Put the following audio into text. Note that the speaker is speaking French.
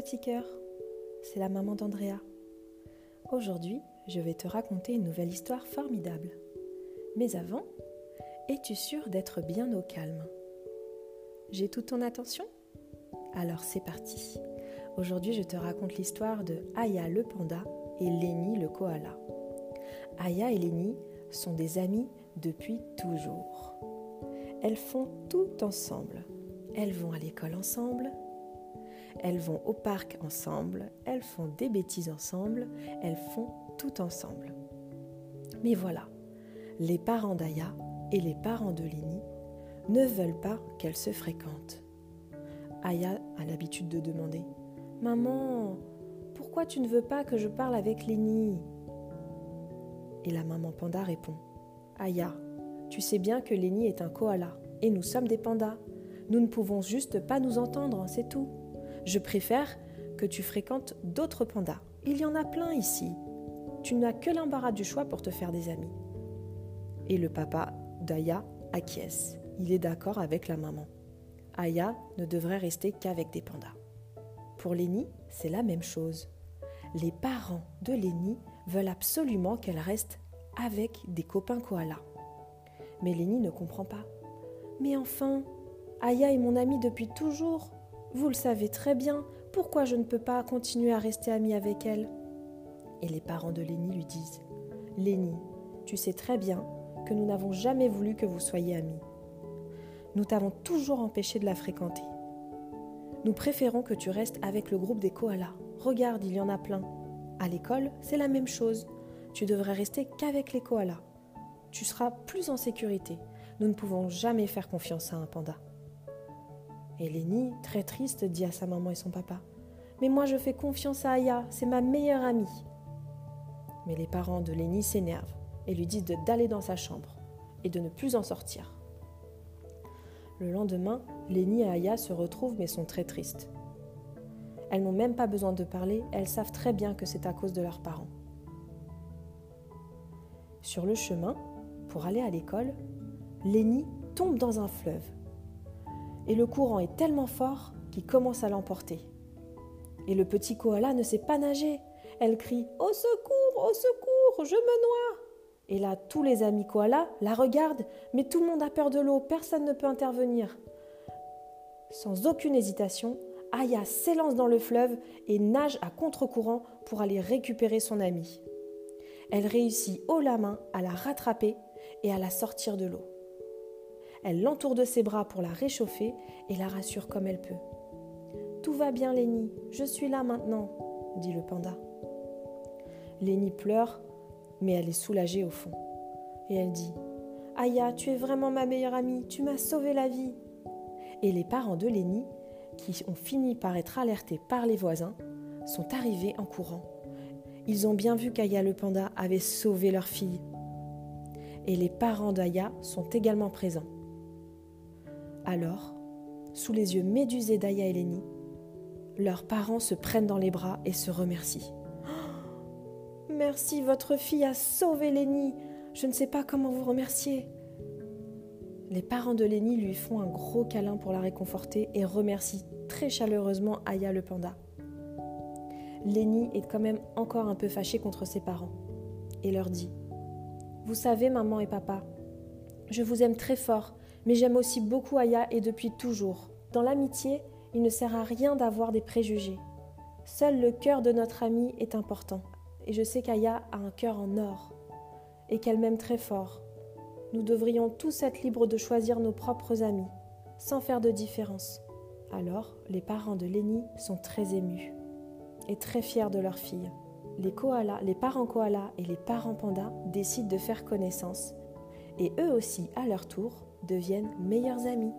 petit cœur, c'est la maman d'Andrea. Aujourd'hui, je vais te raconter une nouvelle histoire formidable. Mais avant, es-tu sûr d'être bien au calme? J'ai toute ton attention? Alors c'est parti. Aujourd'hui, je te raconte l'histoire de Aya le panda et Lenny le koala. Aya et Lenny sont des amies depuis toujours. Elles font tout ensemble. Elles vont à l'école ensemble, elles vont au parc ensemble, elles font des bêtises ensemble, elles font tout ensemble. Mais voilà, les parents d'Aya et les parents de Lini ne veulent pas qu'elles se fréquentent. Aya a l'habitude de demander Maman, pourquoi tu ne veux pas que je parle avec Lini? Et la maman panda répond Aya, tu sais bien que Lini est un koala et nous sommes des pandas. Nous ne pouvons juste pas nous entendre, c'est tout. Je préfère que tu fréquentes d'autres pandas. Il y en a plein ici. Tu n'as que l'embarras du choix pour te faire des amis. Et le papa d'Aya acquiesce. Il est d'accord avec la maman. Aya ne devrait rester qu'avec des pandas. Pour Lénie, c'est la même chose. Les parents de Lénie veulent absolument qu'elle reste avec des copains koalas. Mais Lénie ne comprend pas. Mais enfin, Aya est mon amie depuis toujours. Vous le savez très bien, pourquoi je ne peux pas continuer à rester amie avec elle? Et les parents de Lénie lui disent Lénie, tu sais très bien que nous n'avons jamais voulu que vous soyez amis. Nous t'avons toujours empêché de la fréquenter. Nous préférons que tu restes avec le groupe des koalas. Regarde, il y en a plein. À l'école, c'est la même chose. Tu devrais rester qu'avec les koalas. Tu seras plus en sécurité. Nous ne pouvons jamais faire confiance à un panda. Et Lénie, très triste, dit à sa maman et son papa Mais moi je fais confiance à Aya, c'est ma meilleure amie. Mais les parents de Lénie s'énervent et lui disent d'aller dans sa chambre et de ne plus en sortir. Le lendemain, Lénie et Aya se retrouvent mais sont très tristes. Elles n'ont même pas besoin de parler, elles savent très bien que c'est à cause de leurs parents. Sur le chemin, pour aller à l'école, Lénie tombe dans un fleuve et le courant est tellement fort qu'il commence à l'emporter. Et le petit koala ne sait pas nager. Elle crie Au secours, au secours, je me noie. Et là, tous les amis koalas la regardent, mais tout le monde a peur de l'eau, personne ne peut intervenir. Sans aucune hésitation, Aya s'élance dans le fleuve et nage à contre-courant pour aller récupérer son amie. Elle réussit haut la main à la rattraper et à la sortir de l'eau. Elle l'entoure de ses bras pour la réchauffer et la rassure comme elle peut. Tout va bien, Lénie, je suis là maintenant, dit le panda. Lénie pleure, mais elle est soulagée au fond. Et elle dit Aya, tu es vraiment ma meilleure amie, tu m'as sauvé la vie. Et les parents de Lénie, qui ont fini par être alertés par les voisins, sont arrivés en courant. Ils ont bien vu qu'Aya le panda avait sauvé leur fille. Et les parents d'Aya sont également présents. Alors, sous les yeux médusés d'Aya et Lénie, leurs parents se prennent dans les bras et se remercient. Merci, votre fille a sauvé Lénie. Je ne sais pas comment vous remercier. Les parents de Lénie lui font un gros câlin pour la réconforter et remercient très chaleureusement Aya le panda. Lénie est quand même encore un peu fâchée contre ses parents et leur dit Vous savez, maman et papa, je vous aime très fort mais j'aime aussi beaucoup Aya et depuis toujours. Dans l'amitié, il ne sert à rien d'avoir des préjugés. Seul le cœur de notre amie est important. Et je sais qu'Aya a un cœur en or et qu'elle m'aime très fort. Nous devrions tous être libres de choisir nos propres amis, sans faire de différence. Alors, les parents de Lénie sont très émus et très fiers de leur fille. Les koalas, les parents koalas et les parents pandas décident de faire connaissance. Et eux aussi, à leur tour, deviennent meilleurs amis.